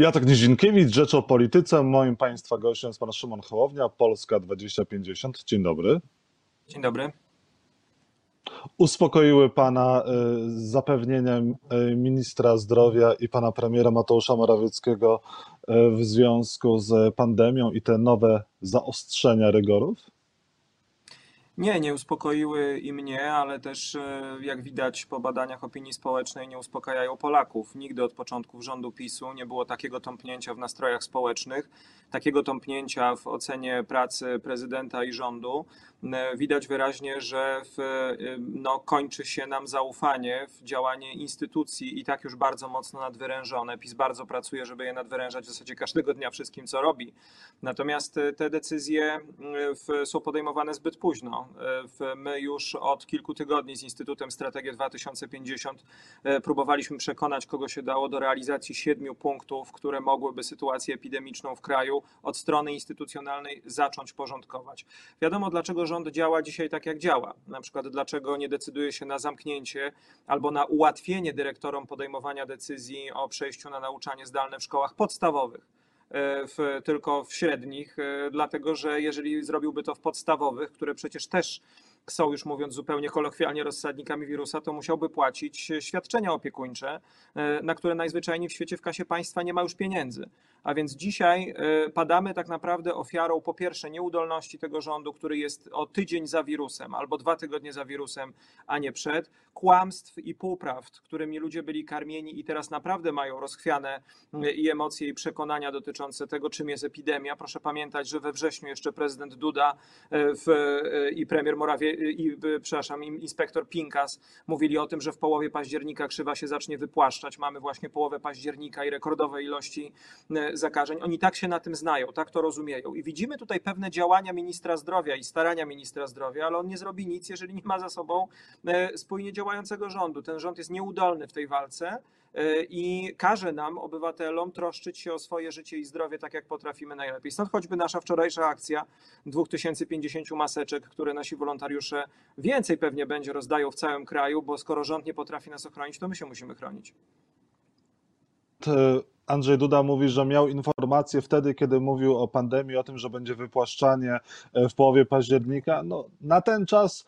Jacek Nizinkiewicz, Rzecz o Polityce. Moim Państwa gościem jest Pan Szymon Hołownia, Polska 2050. Dzień dobry. Dzień dobry. Uspokoiły Pana y, zapewnieniem y, ministra zdrowia i Pana premiera Mateusza Morawieckiego y, w związku z pandemią i te nowe zaostrzenia rygorów? Nie, nie uspokoiły i mnie, ale też e, jak widać po badaniach opinii społecznej nie uspokajają Polaków. Nigdy od początków rządu PiSu nie było takiego tąpnięcia w nastrojach społecznych, takiego tąpnięcia w ocenie pracy prezydenta i rządu. E, Widać wyraźnie, że w, e, no, kończy się nam zaufanie w działanie instytucji i tak już bardzo mocno nadwyrężone. PiS bardzo pracuje, żeby je nadwyrężać w zasadzie każdego dnia wszystkim, co robi. Natomiast te decyzje w, są podejmowane zbyt późno. E, my już od kilku tygodni z Instytutem Strategia 2050 e, próbowaliśmy przekonać, kogo się dało do realizacji siedmiu punktów, które mogłyby sytuację epidemiczną w kraju od strony instytucjonalnej zacząć porządkować. Wiadomo, dlaczego rząd działa dzisiaj tak, jak działa. Na przykład, dlaczego nie decyduje się na zamknięcie albo na ułatwienie dyrektorom podejmowania decyzji o przejściu na nauczanie zdalne w szkołach podstawowych w, tylko w średnich, e, dlatego że jeżeli zrobiłby to w podstawowych, które przecież też są już mówiąc zupełnie kolokwialnie rozsadnikami wirusa, to musiałby płacić świadczenia opiekuńcze, e, na które najzwyczajniej w świecie w kasie państwa nie ma już pieniędzy. A więc dzisiaj e, padamy tak naprawdę ofiarą po pierwsze nieudolności tego rządu, który jest o tydzień za wirusem albo dwa tygodnie za wirusem, a nie przed, kłamstw i półprawd, którymi ludzie byli karmieni i teraz naprawdę mają rozchwiane e, i emocje i przekonania dotyczące tego, czym jest epidemia. Proszę pamiętać, że we wrześniu jeszcze prezydent Duda w, i premier Morawie, i, e, przepraszam, inspektor Pinkas mówili o tym, że w połowie października krzywa się zacznie wypłaszczać. Mamy właśnie połowę października i rekordowe ilości e, zakażeń. Oni tak się na tym znają, tak to rozumieją. I widzimy tutaj pewne działania ministra zdrowia i starania ministra zdrowia, ale on nie zrobi nic, jeżeli nie ma za sobą spójnie działającego rządu. Ten rząd jest nieudolny w tej walce i każe nam, obywatelom, troszczyć się o swoje życie i zdrowie tak, jak potrafimy najlepiej. Stąd choćby nasza wczorajsza akcja 2050 maseczek, które nasi wolontariusze więcej pewnie będzie rozdają w całym kraju, bo skoro rząd nie potrafi nas ochronić, to my się musimy chronić. Andrzej Duda mówi, że miał informacje wtedy, kiedy mówił o pandemii, o tym, że będzie wypłaszczanie e, w połowie października. No, na ten czas,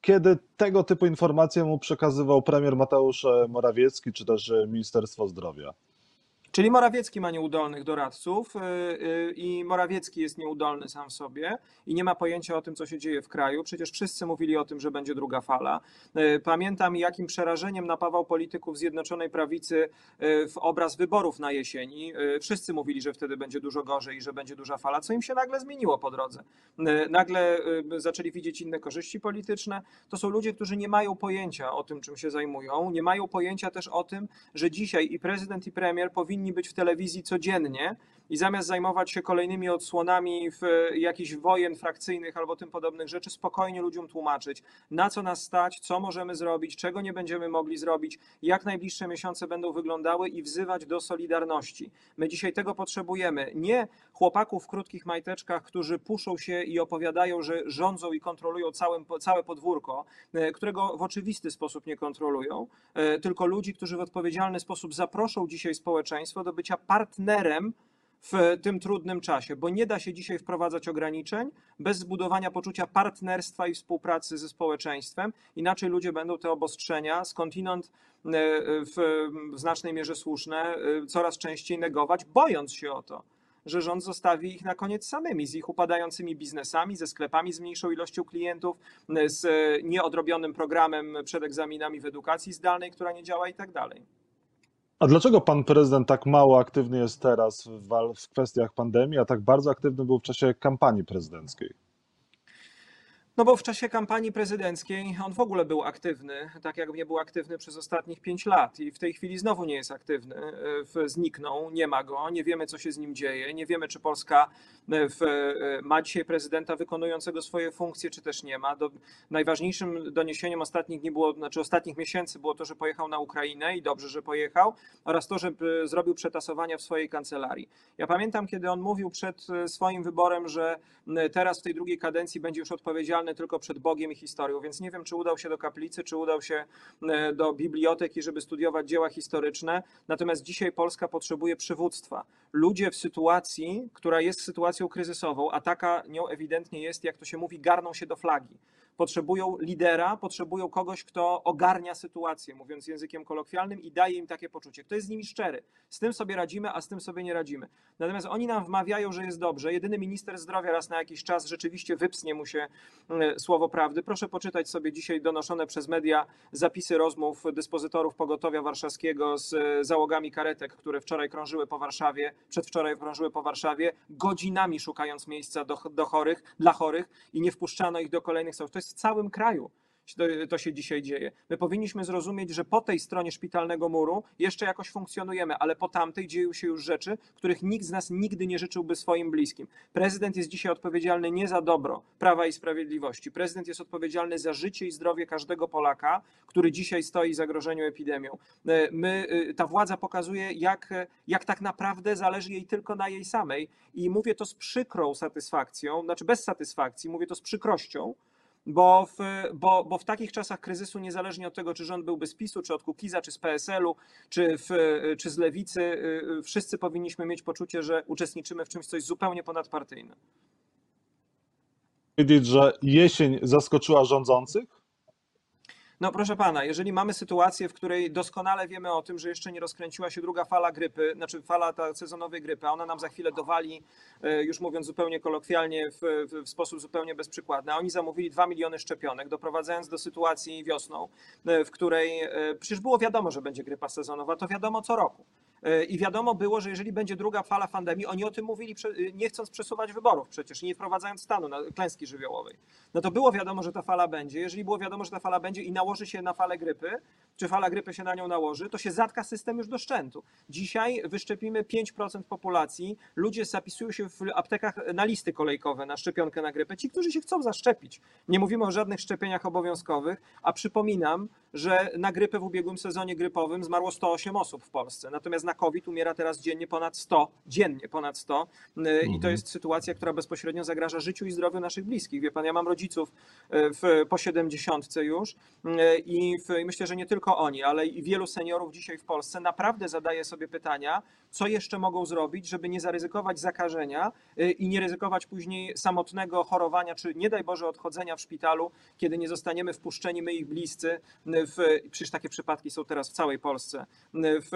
kiedy tego typu informacje mu przekazywał premier Mateusz e, Morawiecki, czy też e, Ministerstwo Zdrowia. Czyli Morawiecki ma nieudolnych doradców yy, yy, i Morawiecki jest nieudolny sam w sobie i nie ma pojęcia o tym, co się dzieje w kraju. Przecież wszyscy mówili o tym, że będzie druga fala. Yy, Pamiętam, jakim przerażeniem napawał polityków Zjednoczonej Prawicy w obraz wyborów na jesieni. Wszyscy mówili, że wtedy będzie dużo gorzej i że będzie duża fala, co im się nagle zmieniło po drodze. Nagle zaczęli widzieć inne korzyści polityczne. To są ludzie, którzy nie mają pojęcia o tym, czym się zajmują. Nie mają pojęcia też o tym, że dzisiaj i prezydent, i premier powinni być w telewizji codziennie i zamiast zajmować się kolejnymi odsłonami w e, jakichś wojen frakcyjnych albo tym podobnych rzeczy, spokojnie ludziom tłumaczyć, na co nas stać, co możemy zrobić, czego nie będziemy mogli zrobić, jak najbliższe miesiące będą wyglądały i wzywać do solidarności. My dzisiaj tego potrzebujemy. Nie chłopaków w krótkich majteczkach, którzy puszą się i opowiadają, że rządzą i kontrolują całym, całe podwórko, e, którego w oczywisty sposób nie kontrolują, e, tylko ludzi, którzy w odpowiedzialny sposób zaproszą dzisiaj społeczeństwo do bycia partnerem w tym trudnym czasie, bo nie da się dzisiaj wprowadzać ograniczeń bez zbudowania poczucia partnerstwa i współpracy ze społeczeństwem. Inaczej ludzie będą te obostrzenia skądinąd e, w, znacznej mierze słuszne e, coraz częściej negować, bojąc się o to że rząd zostawi ich na koniec samymi, z ich upadającymi biznesami, ze sklepami z mniejszą ilością klientów, z nieodrobionym programem przed egzaminami w edukacji zdalnej, która nie działa i tak dalej. A dlaczego pan prezydent tak mało aktywny jest teraz w, w kwestiach pandemii, a tak bardzo aktywny był w czasie kampanii prezydenckiej? No bo w czasie kampanii prezydenckiej on w ogóle był aktywny, tak jak nie był aktywny przez ostatnich pięć lat i w tej chwili znowu nie jest aktywny. Zniknął, nie ma go, nie wiemy co się z nim dzieje, nie wiemy czy Polska e, w, e, ma dzisiaj prezydenta wykonującego swoje funkcje, czy też nie ma. Do, najważniejszym doniesieniem ostatnich dni było, znaczy ostatnich miesięcy było to, że pojechał na Ukrainę i dobrze, że pojechał oraz to, że zrobił przetasowania w swojej kancelarii. Ja pamiętam, kiedy on mówił przed e, swoim wyborem, że teraz w tej drugiej kadencji będzie już odpowiedzialny tylko przed Bogiem i historią, więc nie wiem, czy udał się do kaplicy, czy udał się e, do biblioteki, żeby studiować dzieła historyczne. Natomiast dzisiaj Polska potrzebuje przywództwa. Ludzie w sytuacji, która jest sytuacją kryzysową, a taka nią ewidentnie jest, jak to się mówi, garną się do flagi potrzebują lidera, potrzebują kogoś, kto ogarnia sytuację, mówiąc językiem kolokwialnym, i daje im takie poczucie. Kto jest z nimi szczery. Z tym sobie radzimy, a z tym sobie nie radzimy. Natomiast oni nam wmawiają, że jest dobrze. Jedyny minister zdrowia raz na jakiś czas rzeczywiście wypsnie mu się e, słowo prawdy. Proszę poczytać sobie dzisiaj donoszone przez media zapisy rozmów dyspozytorów pogotowia warszawskiego z e, załogami karetek, które wczoraj krążyły po Warszawie, przedwczoraj krążyły po Warszawie, godzinami szukając miejsca do, do chorych, dla chorych i nie wpuszczano ich do kolejnych salów. To jest w całym kraju to się dzisiaj dzieje. My powinniśmy zrozumieć, że po tej stronie szpitalnego muru jeszcze jakoś funkcjonujemy, ale po tamtej dzieją się już rzeczy, których nikt z nas nigdy nie życzyłby swoim bliskim. Prezydent jest dzisiaj odpowiedzialny nie za dobro prawa i sprawiedliwości. Prezydent jest odpowiedzialny za życie i zdrowie każdego Polaka, który dzisiaj stoi w zagrożeniu epidemią. E, my, e, ta władza pokazuje, jak, jak tak naprawdę zależy jej tylko na jej samej. I mówię to z przykrą satysfakcją, znaczy bez satysfakcji, mówię to z przykrością, bo w, bo, bo w takich czasach kryzysu, niezależnie od tego, czy rząd byłby z PiSu, czy od Kukiza, czy z PSL-u, czy, w, czy z Lewicy, y, wszyscy powinniśmy mieć poczucie, że uczestniczymy w czymś, coś zupełnie ponadpartyjne. Powiedzieć, że jesień zaskoczyła rządzących? No proszę pana, jeżeli mamy sytuację, w której doskonale wiemy o tym, że jeszcze nie rozkręciła się druga fala grypy, znaczy fala ta sezonowej grypy, a ona nam za chwilę dowali, e, już mówiąc zupełnie kolokwialnie, w, w sposób zupełnie bezprzykładny, a oni zamówili 2 miliony szczepionek, doprowadzając do sytuacji wiosną, e, w której e, przecież było wiadomo, że będzie grypa sezonowa, to wiadomo co roku. I wiadomo było, że jeżeli będzie druga fala pandemii, oni o tym mówili, nie chcąc przesuwać wyborów przecież, nie wprowadzając stanu na klęski żywiołowej. No to było wiadomo, że ta fala będzie. Jeżeli było wiadomo, że ta fala będzie i nałoży się na falę grypy, czy fala grypy się na nią nałoży, to się zatka system już do szczętu. Dzisiaj wyszczepimy 5% populacji, ludzie zapisują się w aptekach na listy kolejkowe na szczepionkę na grypę, ci, którzy się chcą zaszczepić. Nie mówimy o żadnych szczepieniach obowiązkowych, a przypominam, że na grypę w ubiegłym sezonie grypowym zmarło 108 osób w Polsce, natomiast na COVID umiera teraz dziennie ponad 100, dziennie ponad 100 mhm. i to mhm. jest sytuacja, która bezpośrednio zagraża życiu i zdrowiu naszych bliskich. Wie pan, ja mam rodziców e, w, po 70 już e, i w, myślę, że nie tylko oni, ale i wielu seniorów dzisiaj w Polsce naprawdę zadaje sobie pytania, co jeszcze mogą zrobić, żeby nie zaryzykować zakażenia i nie ryzykować później samotnego chorowania, czy nie daj Boże odchodzenia w szpitalu, kiedy nie zostaniemy wpuszczeni my ich bliscy w, przecież takie przypadki są teraz w całej Polsce, w,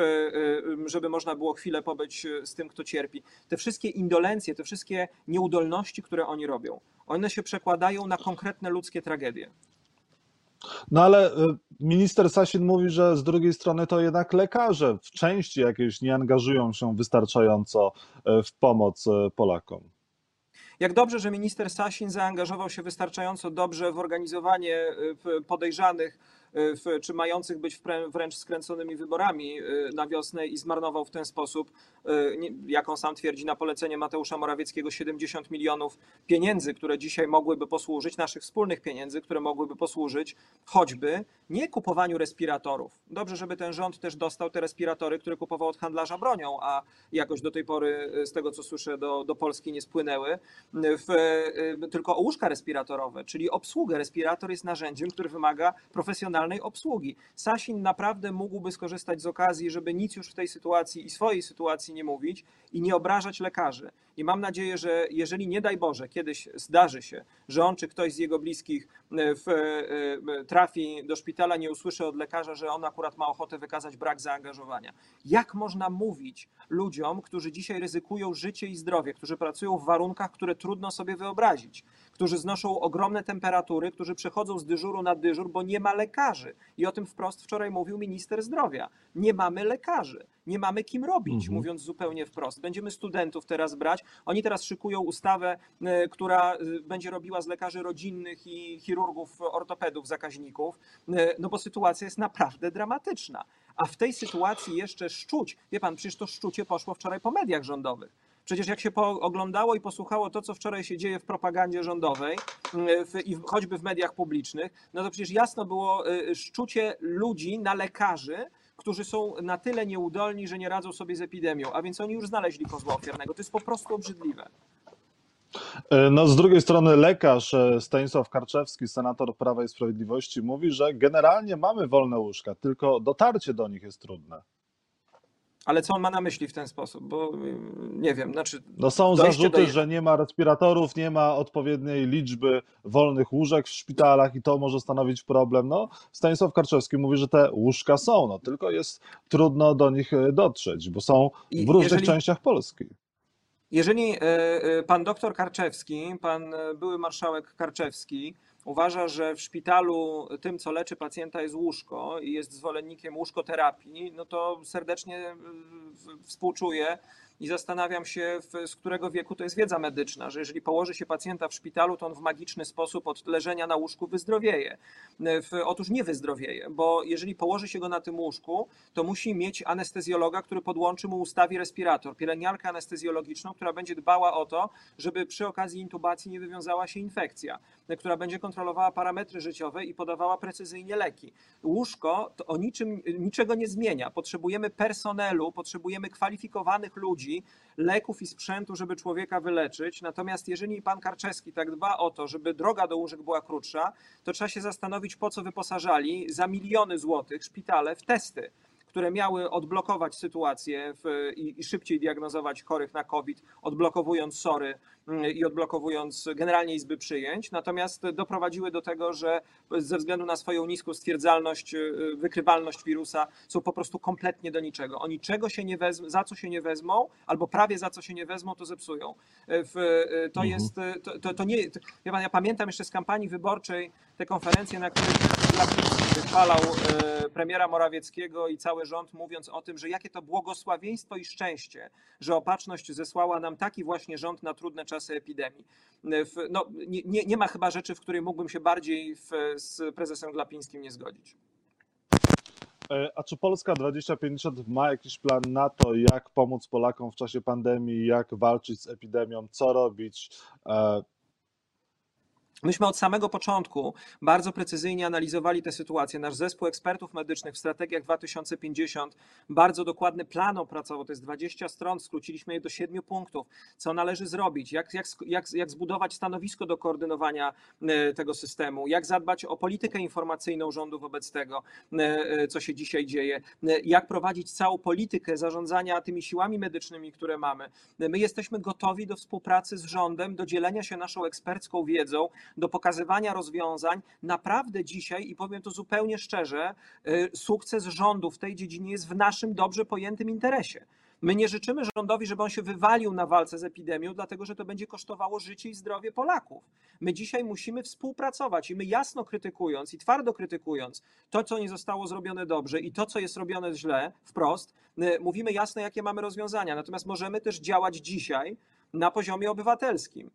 żeby można było chwilę pobyć z tym, kto cierpi. Te wszystkie indolencje, te wszystkie nieudolności, które oni robią, one się przekładają na konkretne ludzkie tragedie. No ale y, minister Sasin mówi, że z drugiej strony to jednak lekarze w części jakieś nie angażują się wystarczająco y, w pomoc y, Polakom. Jak dobrze, że minister Sasin zaangażował się wystarczająco dobrze w organizowanie podejrzanych w, czy mających być wręcz skręconymi wyborami y, na wiosnę i zmarnował w ten sposób, y, jak on sam twierdzi, na polecenie Mateusza Morawieckiego 70 milionów pieniędzy, które dzisiaj mogłyby posłużyć, naszych wspólnych pieniędzy, które mogłyby posłużyć choćby nie kupowaniu respiratorów. Dobrze, żeby ten rząd też dostał te respiratory, które kupował od handlarza bronią, a jakoś do tej pory, y, z tego co słyszę, do, do Polski nie spłynęły, w, tylko łóżka respiratorowe, czyli obsługę. Respirator jest narzędziem, które wymaga obsługi. Sasin naprawdę mógłby skorzystać z okazji, żeby nic już w tej sytuacji i swojej sytuacji nie mówić i nie obrażać lekarzy. I mam nadzieję, że jeżeli nie daj Boże, kiedyś zdarzy się, że on czy ktoś z jego bliskich e, w, e, trafi do szpitala, nie usłyszy od lekarza, że on akurat ma ochotę wykazać brak zaangażowania. Jak można mówić ludziom, którzy dzisiaj ryzykują życie i zdrowie, którzy pracują w warunkach, które trudno sobie wyobrazić? Którzy znoszą ogromne temperatury, którzy przechodzą z dyżuru na dyżur, bo nie ma lekarzy. I o tym wprost wczoraj mówił minister zdrowia. Nie mamy lekarzy. Nie mamy kim robić, mhm. mówiąc zupełnie wprost. Będziemy studentów teraz brać. Oni teraz szykują ustawę, e, która e, będzie robiła z lekarzy rodzinnych i chirurgów, ortopedów, zakaźników, e, no bo sytuacja jest naprawdę dramatyczna. A w tej sytuacji jeszcze szczuć, wie pan, przecież to szczucie poszło wczoraj po mediach rządowych. Przecież jak się oglądało i posłuchało to, co wczoraj się dzieje w propagandzie rządowej mm, i choćby w mediach publicznych, no to przecież jasno było y, szczucie ludzi na lekarzy, którzy są na tyle nieudolni, że nie radzą sobie z epidemią, a więc oni już znaleźli kozła ofiarnego. To jest po prostu obrzydliwe. E, no, z drugiej strony lekarz e, Stanisław Karczewski, senator Prawa i Sprawiedliwości, mówi, że generalnie mamy wolne łóżka, tylko dotarcie do nich jest trudne. Ale co on ma na myśli w ten sposób? Bo y, nie wiem, znaczy. No są zarzuty, do... że nie ma respiratorów, nie ma odpowiedniej liczby wolnych łóżek w szpitalach i to może stanowić problem. No, Stanisław Karczewski mówi, że te łóżka są, no, tylko jest trudno do nich e, dotrzeć, bo są w różnych jeżeli... częściach Polski. Jeżeli e, pan doktor Karczewski, pan były marszałek Karczewski, uważa, że w szpitalu tym, co leczy pacjenta jest łóżko i jest zwolennikiem łóżkoterapii, no to serdecznie współczuję i zastanawiam się, z którego wieku to jest wiedza medyczna, że jeżeli położy się pacjenta w szpitalu, to on w magiczny sposób od leżenia na łóżku wyzdrowieje. Otóż nie wyzdrowieje, bo jeżeli położy się go na tym łóżku, to musi mieć anestezjologa, który podłączy mu ustawi respirator, pielęgniarkę anestezjologiczną, która będzie dbała o to, żeby przy okazji intubacji nie wywiązała się infekcja, która będzie kontrolowała parametry życiowe i podawała precyzyjnie leki. Łóżko to o niczym, niczego nie zmienia. Potrzebujemy personelu, potrzebujemy kwalifikowanych ludzi, leków i sprzętu, żeby człowieka wyleczyć. Natomiast jeżeli pan Karczewski tak dba o to, żeby droga do łóżek była krótsza, to trzeba się zastanowić, po co wyposażali za miliony złotych szpitale w testy które miały odblokować sytuację w, i, i, szybciej diagnozować chorych na COVID, odblokowując SORY mm, i odblokowując generalnie izby przyjęć, natomiast doprowadziły do tego, że ze względu na swoją niską stwierdzalność, y, wykrywalność wirusa są po prostu kompletnie do niczego. Oni czego się nie wezmą, za co się nie wezmą, albo prawie za co się nie wezmą, to zepsują. W, y, to mhm. jest, to, to, to nie, to, ja pamiętam jeszcze z kampanii wyborczej te konferencje, na których Glapiński wychwalał premiera Morawieckiego i cały rząd, mówiąc o tym, że jakie to błogosławieństwo i szczęście, że opatrzność zesłała nam taki właśnie rząd na trudne czasy epidemii. No, nie, nie, nie ma chyba rzeczy, w której mógłbym się bardziej w, z prezesem Glapińskim nie zgodzić. E, a czy Polska 2050 ma jakiś plan na to, jak pomóc Polakom w czasie pandemii, jak walczyć z epidemią, co robić? Myśmy od samego początku bardzo precyzyjnie analizowali tę sytuację. Nasz zespół ekspertów medycznych w strategiach 2050 bardzo dokładny plan opracował. To jest 20 stron, skróciliśmy je do 7 punktów. Co należy zrobić, jak, jak, jak, jak zbudować stanowisko do koordynowania e, tego systemu, jak zadbać o politykę informacyjną rządu wobec tego, e, e, co się dzisiaj dzieje, jak prowadzić całą politykę zarządzania tymi siłami medycznymi, które mamy. My jesteśmy gotowi do współpracy z rządem, do dzielenia się naszą ekspercką wiedzą, do pokazywania rozwiązań. Naprawdę dzisiaj, i powiem to zupełnie szczerze, y, sukces rządu w tej dziedzinie jest w naszym dobrze pojętym interesie. My nie życzymy rządowi, żeby on się wywalił na walce z epidemią, dlatego że to będzie kosztowało życie i zdrowie Polaków. My dzisiaj musimy współpracować i my jasno krytykując i twardo krytykując to, co nie zostało zrobione dobrze i to, co jest robione źle, wprost, y, mówimy jasno, jakie mamy rozwiązania. Natomiast możemy też działać dzisiaj na poziomie obywatelskim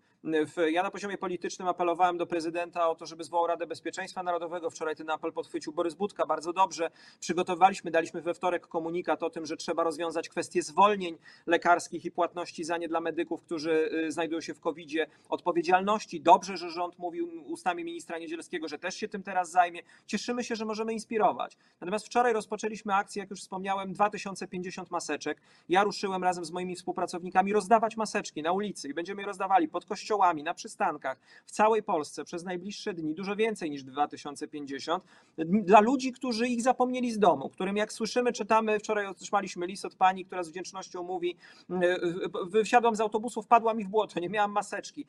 ja na poziomie politycznym apelowałem do prezydenta o to, żeby zwołał Radę Bezpieczeństwa Narodowego. Wczoraj ten apel podchwycił Borys Budka bardzo dobrze. Przygotowaliśmy, daliśmy we wtorek komunikat o tym, że trzeba rozwiązać kwestię zwolnień lekarskich i płatności za nie dla medyków, którzy y, znajdują się w COVID-zie, odpowiedzialności. Dobrze, że rząd mówił ustami ministra Niedzielskiego, że też się tym teraz zajmie. Cieszymy się, że możemy inspirować. Natomiast wczoraj rozpoczęliśmy akcję, jak już wspomniałem, 2050 maseczek. Ja ruszyłem razem z moimi współpracownikami rozdawać maseczki na ulicy i będziemy je rozdawali pod kościołem kościołami, na przystankach w całej Polsce przez najbliższe dni, dużo więcej niż 2050, dla ludzi, którzy ich zapomnieli z domu, którym jak słyszymy, czytamy, wczoraj otrzymaliśmy list od pani, która z wdzięcznością mówi, wysiadłam z autobusu, wpadła mi w błoto, nie miałam maseczki.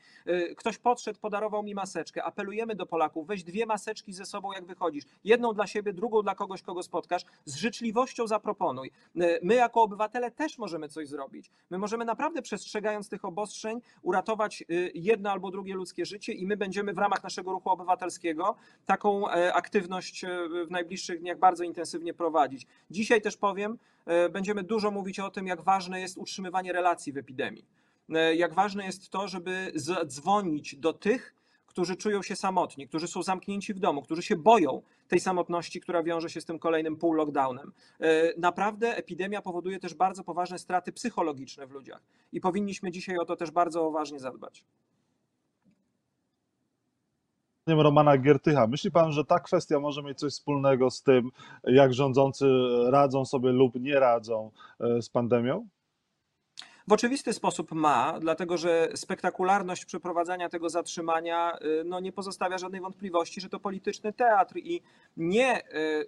Ktoś podszedł, podarował mi maseczkę. Apelujemy do Polaków, weź dwie maseczki ze sobą, jak wychodzisz. Jedną dla siebie, drugą dla kogoś, kogo spotkasz. Z życzliwością zaproponuj. My jako obywatele też możemy coś zrobić. My możemy naprawdę przestrzegając tych obostrzeń uratować jedno albo drugie ludzkie życie i my będziemy w ramach naszego ruchu obywatelskiego taką e, aktywność e, w najbliższych dniach bardzo intensywnie prowadzić. Dzisiaj też powiem, e, będziemy dużo mówić o tym, jak ważne jest utrzymywanie relacji w epidemii. Jak ważne jest to, żeby zadzwonić do tych, którzy czują się samotni, którzy są zamknięci w domu, którzy się boją tej samotności, która wiąże się z tym kolejnym pół lockdownem. Naprawdę epidemia powoduje też bardzo poważne straty psychologiczne w ludziach i powinniśmy dzisiaj o to też bardzo uważnie zadbać. Romana Giertycha. Myśli pan, że ta kwestia może mieć coś wspólnego z tym, jak rządzący radzą sobie lub nie radzą e, z pandemią? W oczywisty sposób ma, dlatego że spektakularność przeprowadzania tego zatrzymania y, no, nie pozostawia żadnej wątpliwości, że to polityczny teatr i nie y,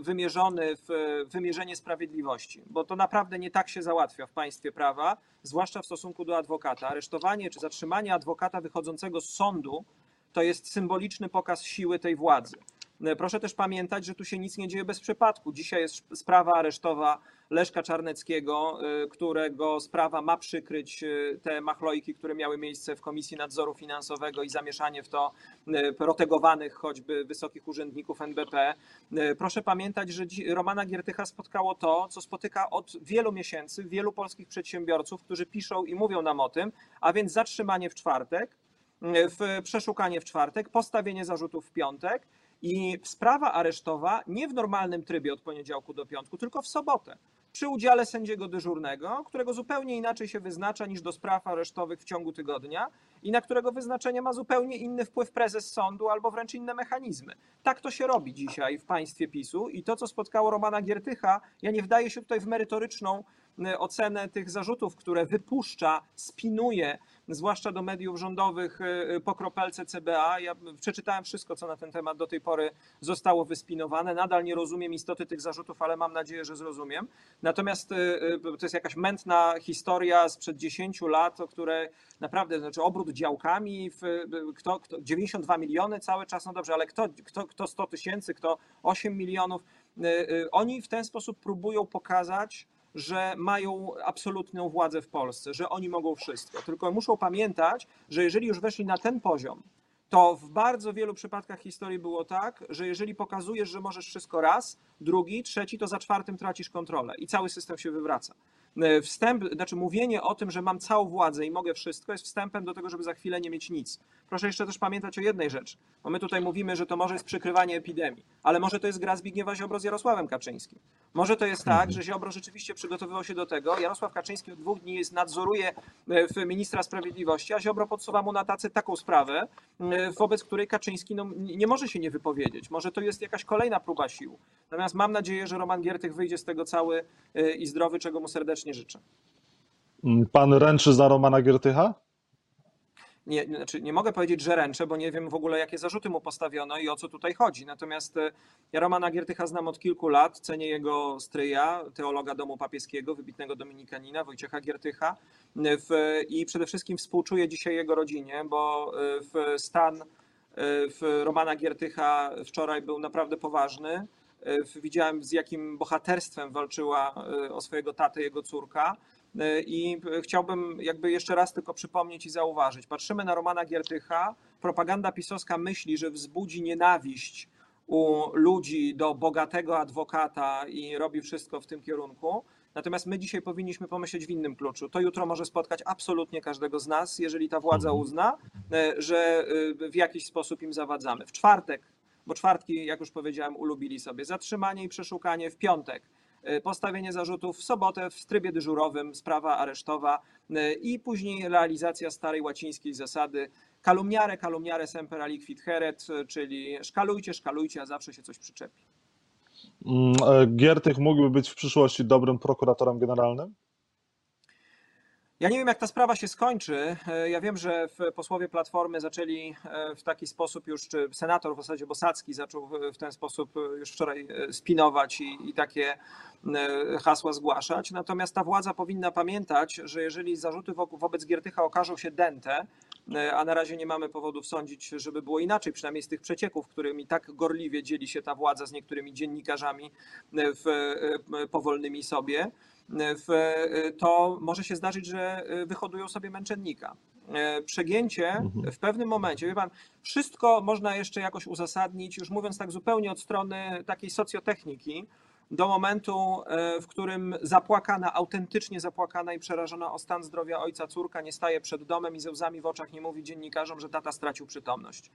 wymierzony w wymierzenie sprawiedliwości, bo to naprawdę nie tak się załatwia w państwie prawa, zwłaszcza w stosunku do adwokata. Aresztowanie czy zatrzymanie adwokata wychodzącego z sądu to jest symboliczny pokaz siły tej władzy. E, proszę też pamiętać, że tu się nic nie dzieje bez przypadku. Dzisiaj jest sprawa aresztowa Leszka Czarneckiego, e, którego sprawa ma przykryć e, te machlojki, które miały miejsce w Komisji Nadzoru Finansowego i zamieszanie w to protegowanych choćby wysokich urzędników NBP. Proszę pamiętać, że Romana Giertycha spotkało to, co spotyka od wielu miesięcy wielu polskich przedsiębiorców, którzy piszą i mówią nam o tym, a więc zatrzymanie w czwartek, w przeszukanie w czwartek, postawienie zarzutów w piątek i sprawa aresztowa nie w normalnym trybie od poniedziałku do piątku, tylko w sobotę. Przy udziale sędziego dyżurnego, którego zupełnie inaczej się wyznacza niż do spraw aresztowych w ciągu tygodnia i na którego wyznaczenie ma zupełnie inny wpływ prezes sądu albo wręcz inne mechanizmy. Tak to się robi dzisiaj w państwie PiSu i to, co spotkało Romana Giertycha, ja nie wdaję się tutaj w merytoryczną e, ocenę tych zarzutów, które wypuszcza, spinuje zwłaszcza do mediów rządowych y, y, po kropelce CBA. Ja przeczytałem wszystko, co na ten temat do tej pory zostało wyspinowane. Nadal nie rozumiem istoty tych zarzutów, ale mam nadzieję, że zrozumiem. Natomiast y, to jest jakaś mętna historia sprzed 10 lat, o które naprawdę, znaczy obrót działkami, w, kto, kto, 92 miliony cały czas, no dobrze, ale kto, kto, kto 100 tysięcy, kto 8 milionów. Oni w ten sposób próbują pokazać, że mają absolutną władzę w Polsce, że oni mogą wszystko. Tylko muszą pamiętać, że jeżeli już weszli na ten poziom, to w bardzo wielu przypadkach historii było tak, że jeżeli pokazujesz, że możesz wszystko raz, drugi, trzeci, to za czwartym tracisz kontrolę i cały system się wywraca. E, wstęp, znaczy mówienie o tym, że mam całą władzę i mogę wszystko, jest wstępem do tego, żeby za chwilę nie mieć nic. Proszę jeszcze też pamiętać o jednej rzeczy, bo my tutaj mówimy, że to może jest przykrywanie epidemii, ale może to jest gra Zbigniewa Ziobro z Jarosławem Kaczyńskim. Może to jest tak, że Ziobro rzeczywiście przygotowywał się do tego, Jarosław Kaczyński od dwóch dni jest, nadzoruje e, w ministra sprawiedliwości, a Ziobro podsuwa mu na tacy taką sprawę, e, wobec której Kaczyński no, nie może się nie wypowiedzieć. Może to jest jakaś kolejna próba sił. Natomiast mam nadzieję, że Roman Giertych wyjdzie z tego cały i zdrowy, czego mu serdecznie serdecznie życzę. Mm, pan ręczy za Romana Giertycha? Nie, znaczy nie mogę powiedzieć, że ręczę, bo nie wiem w ogóle, jakie zarzuty mu postawiono i o co tutaj chodzi. Natomiast e, ja Romana Giertycha znam od kilku lat, cenię jego stryja, teologa domu papieskiego, wybitnego dominikanina, Wojciecha Giertycha w, i przede wszystkim współczuję dzisiaj jego rodzinie, bo e, w stan e, w Romana Giertycha wczoraj był naprawdę poważny. E, widziałem z jakim bohaterstwem walczyła e, o swojego tatę jego córka. E, I chciałbym jakby jeszcze raz tylko przypomnieć i zauważyć. Patrzymy na Romana Giertycha. Propaganda pisowska myśli, że wzbudzi nienawiść u ludzi do bogatego adwokata i robi wszystko w tym kierunku. Natomiast my dzisiaj powinniśmy pomyśleć w innym kluczu. To jutro może spotkać absolutnie każdego z nas, jeżeli ta władza mhm. uzna, że w jakiś sposób im zawadzamy. W czwartek bo czwartki, jak już powiedziałem, ulubili sobie zatrzymanie i przeszukanie w piątek. E, postawienie zarzutów w sobotę w trybie dyżurowym, sprawa aresztowa e, i później realizacja starej łacińskiej zasady calumniare, calumniare semper aliquid heret, e, czyli szkalujcie, szkalujcie, a zawsze się coś przyczepi. Mm, Giertych mógłby być w przyszłości dobrym prokuratorem generalnym? Ja nie wiem, jak ta sprawa się skończy. E, ja wiem, że posłowie Platformy zaczęli e, w taki sposób już, czy senator w zasadzie Bosacki zaczął w ten sposób e, już wczoraj spinować i, i takie hasła zgłaszać. Natomiast ta władza powinna pamiętać, że jeżeli zarzuty wobec Giertycha okażą się dęte, a na razie nie mamy powodów sądzić, żeby było inaczej, przynajmniej z tych przecieków, którymi tak gorliwie dzieli się ta władza z niektórymi dziennikarzami w, powolnymi sobie, to może się zdarzyć, że y, wyhodują sobie męczennika. E, przegięcie mhm. w pewnym momencie, wie pan, wszystko można jeszcze jakoś uzasadnić, już mówiąc tak zupełnie od strony takiej socjotechniki, do momentu, e, w którym zapłakana, autentycznie zapłakana i przerażona o stan zdrowia ojca córka nie staje przed domem i ze łzami w oczach nie mówi dziennikarzom, że tata stracił przytomność.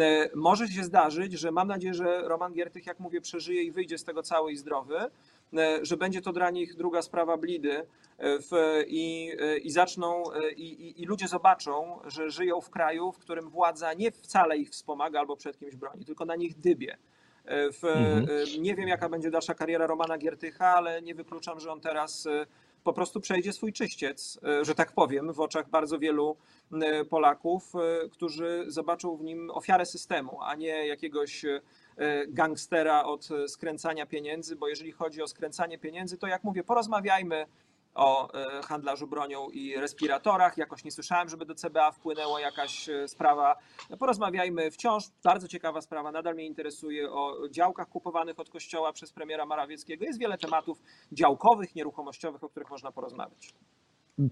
E, może się zdarzyć, że mam nadzieję, że Roman Giertych, jak mówię, przeżyje i wyjdzie z tego cały i zdrowy, że będzie to dla nich druga sprawa blidy e, w, i, e, i zaczną, i, i, ludzie zobaczą, że żyją w kraju, w którym władza nie wcale ich wspomaga albo przed kimś broni, tylko na nich dybie. W, mhm. Nie wiem, jaka będzie dalsza kariera Romana Giertycha, ale nie wykluczam, że on teraz po prostu przejdzie swój czyściec, że tak powiem, w oczach bardzo wielu Polaków, którzy zobaczą w nim ofiarę systemu, a nie jakiegoś gangstera od skręcania pieniędzy, bo jeżeli chodzi o skręcanie pieniędzy, to jak mówię, porozmawiajmy o e, handlarzu bronią i respiratorach. Jakoś nie słyszałem, żeby do CBA wpłynęła jakaś e, sprawa. Porozmawiajmy wciąż. Bardzo ciekawa sprawa, nadal mnie interesuje o działkach kupowanych od kościoła przez premiera Morawieckiego. Jest wiele tematów działkowych, nieruchomościowych, o których można porozmawiać.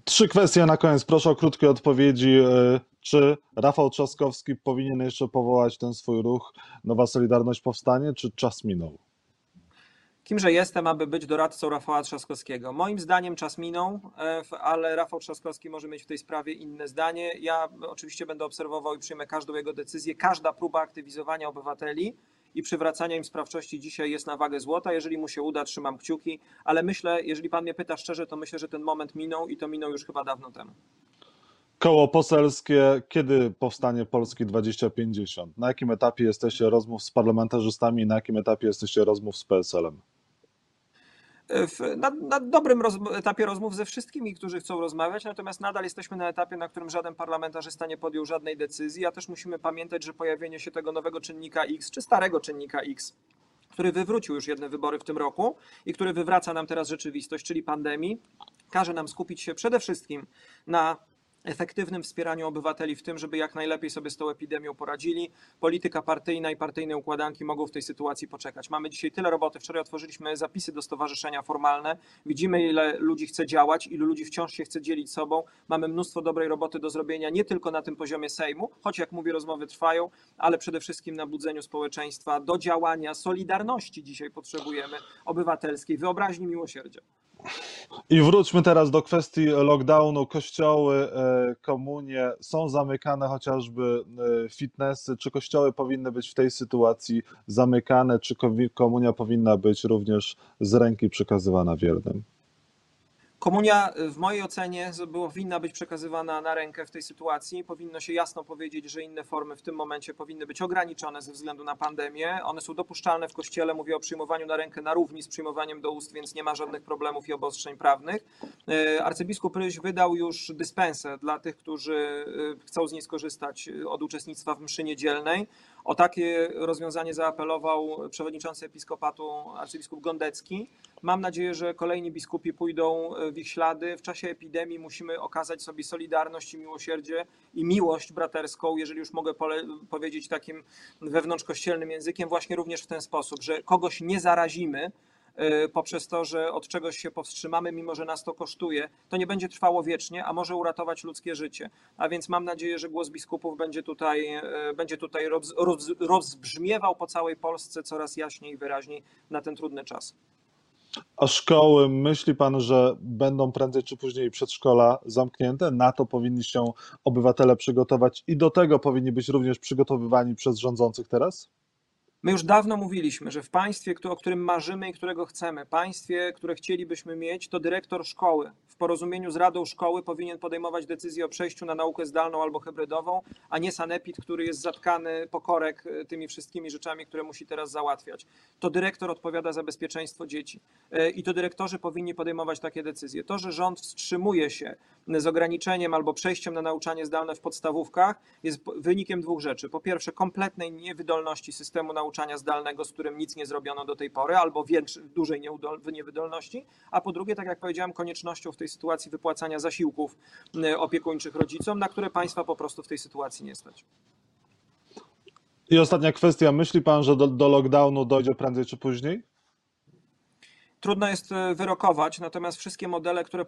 Trzy kwestie na koniec. Proszę o krótkie odpowiedzi. E, czy Rafał Trzaskowski powinien jeszcze powołać ten swój ruch Nowa Solidarność Powstanie, czy czas minął? kimże jestem, aby być doradcą Rafała Trzaskowskiego. Moim zdaniem czas minął, e, ale Rafał Trzaskowski może mieć w tej sprawie inne zdanie. Ja oczywiście będę obserwował i przyjmę każdą jego decyzję. Każda próba aktywizowania obywateli i przywracania im sprawczości dzisiaj jest na wagę złota. Jeżeli mu się uda, trzymam kciuki, ale myślę, jeżeli pan mnie pyta szczerze, to myślę, że ten moment minął i to minął już chyba dawno temu. Koło poselskie, kiedy powstanie Polski 2050? Na jakim etapie jesteście rozmów z parlamentarzystami i na jakim etapie jesteście rozmów z PSL-em? Na, na, dobrym roz, etapie rozmów ze wszystkimi, którzy chcą rozmawiać, natomiast nadal jesteśmy na etapie, na którym żaden parlamentarzysta nie podjął żadnej decyzji, a też musimy pamiętać, że pojawienie się tego nowego czynnika X, czy starego czynnika X, który wywrócił już jedne wybory w tym roku i który wywraca nam teraz rzeczywistość, czyli pandemii, każe nam skupić się przede wszystkim na efektywnym wspieraniu obywateli w tym, żeby jak najlepiej sobie z tą epidemią poradzili. Polityka partyjna i partyjne układanki mogą w tej sytuacji poczekać. Mamy dzisiaj tyle roboty. Wczoraj otworzyliśmy zapisy do stowarzyszenia formalne. Widzimy, ile ludzi chce działać, ilu ludzi wciąż się chce dzielić sobą. Mamy mnóstwo dobrej roboty do zrobienia, nie tylko na tym poziomie Sejmu, choć jak mówię, rozmowy trwają, ale przede wszystkim na budzeniu społeczeństwa do działania. Solidarności dzisiaj potrzebujemy obywatelskiej, wyobraźni miłosierdzia. I wróćmy teraz do kwestii lockdownu. Kościoły, e, komunie są zamykane, chociażby e, fitnessy. Czy kościoły powinny być w tej sytuacji zamykane, czy komunia powinna być również z ręki przekazywana wiernym? Komunia y, w mojej ocenie powinna być przekazywana na rękę w tej sytuacji. Powinno się jasno powiedzieć, że inne formy w tym momencie powinny być ograniczone ze względu na pandemię. One są dopuszczalne w kościele. Mówię o przyjmowaniu na rękę na równi z przyjmowaniem do ust, więc nie ma żadnych problemów i obostrzeń prawnych. Y, arcybiskup Ryś wydał już dyspensę dla tych, którzy y, chcą z niej skorzystać od uczestnictwa w mszy niedzielnej. O takie rozwiązanie zaapelował przewodniczący episkopatu arcybiskup Gondecki. Mam nadzieję, że kolejni biskupi pójdą w ich ślady. W czasie epidemii musimy okazać sobie solidarność i miłosierdzie i miłość braterską, jeżeli już mogę powiedzieć takim wewnątrzkościelnym językiem, właśnie również w ten sposób, że kogoś nie zarazimy, poprzez to, że od czegoś się powstrzymamy, mimo że nas to kosztuje, to nie będzie trwało wiecznie, a może uratować ludzkie życie. A więc mam nadzieję, że głos biskupów będzie tutaj, y, będzie tutaj roz, roz, rozbrzmiewał po całej Polsce coraz jaśniej i wyraźniej na ten trudny czas. A szkoły, myśli pan, że będą prędzej czy później przedszkola zamknięte? Na to powinni się obywatele przygotować i do tego powinni być również przygotowywani przez rządzących teraz? My już dawno mówiliśmy, że w państwie, o którym marzymy i którego chcemy, państwie, które chcielibyśmy mieć, to dyrektor szkoły w porozumieniu z Radą Szkoły powinien podejmować decyzję o przejściu na naukę zdalną albo hybrydową, a nie sanepid, który jest zatkany pokorek e, tymi wszystkimi rzeczami, które musi teraz załatwiać. To dyrektor odpowiada za bezpieczeństwo dzieci e, i to dyrektorzy powinni podejmować takie decyzje. To, że rząd wstrzymuje się z ograniczeniem albo przejściem na nauczanie zdalne w podstawówkach jest wynikiem dwóch rzeczy. Po pierwsze, kompletnej niewydolności systemu nauczania zdalnego, z którym nic nie zrobiono do tej pory, albo większej, dużej niewydolności, a po drugie, tak jak powiedziałem, koniecznością w tej sytuacji wypłacania zasiłków y, opiekuńczych rodzicom, na które państwa po prostu w tej sytuacji nie stać. I ostatnia kwestia. Myśli pan, że do, do lockdownu dojdzie prędzej czy później? Trudno jest e, wyrokować, natomiast wszystkie modele, które,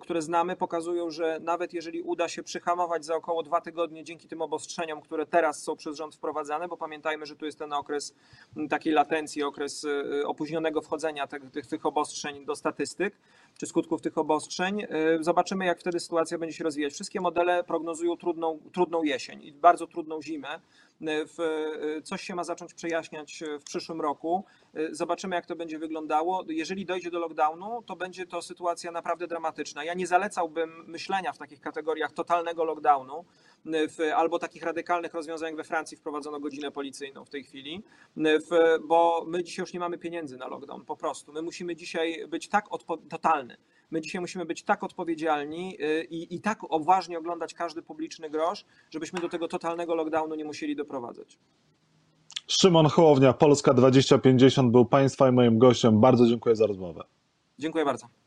które znamy, pokazują, że nawet jeżeli uda się przyhamować za około dwa tygodnie dzięki tym obostrzeniom, które teraz są przez rząd wprowadzane, bo pamiętajmy, że tu jest ten okres takiej latencji, okres e, opóźnionego wchodzenia tych, tych, tych obostrzeń do statystyk, czy skutków tych obostrzeń. E, zobaczymy, jak wtedy sytuacja będzie się rozwijać. Wszystkie modele prognozują trudną, trudną jesień i bardzo trudną zimę. W, coś się ma zacząć przejaśniać w przyszłym roku. Zobaczymy, jak to będzie wyglądało. Jeżeli dojdzie do lockdownu, to będzie to sytuacja naprawdę dramatyczna. Ja nie zalecałbym myślenia w takich kategoriach totalnego lockdownu w, albo takich radykalnych rozwiązań, jak we Francji wprowadzono godzinę policyjną w tej chwili, w, bo my dzisiaj już nie mamy pieniędzy na lockdown, po prostu. My musimy dzisiaj być tak totalny, My dzisiaj musimy być tak odpowiedzialni y, i, i tak uważnie oglądać każdy publiczny grosz, żebyśmy do tego totalnego lockdownu nie musieli doprowadzać. Szymon Hołownia, Polska 2050 był Państwa i moim gościem. Bardzo dziękuję za rozmowę. Dziękuję bardzo.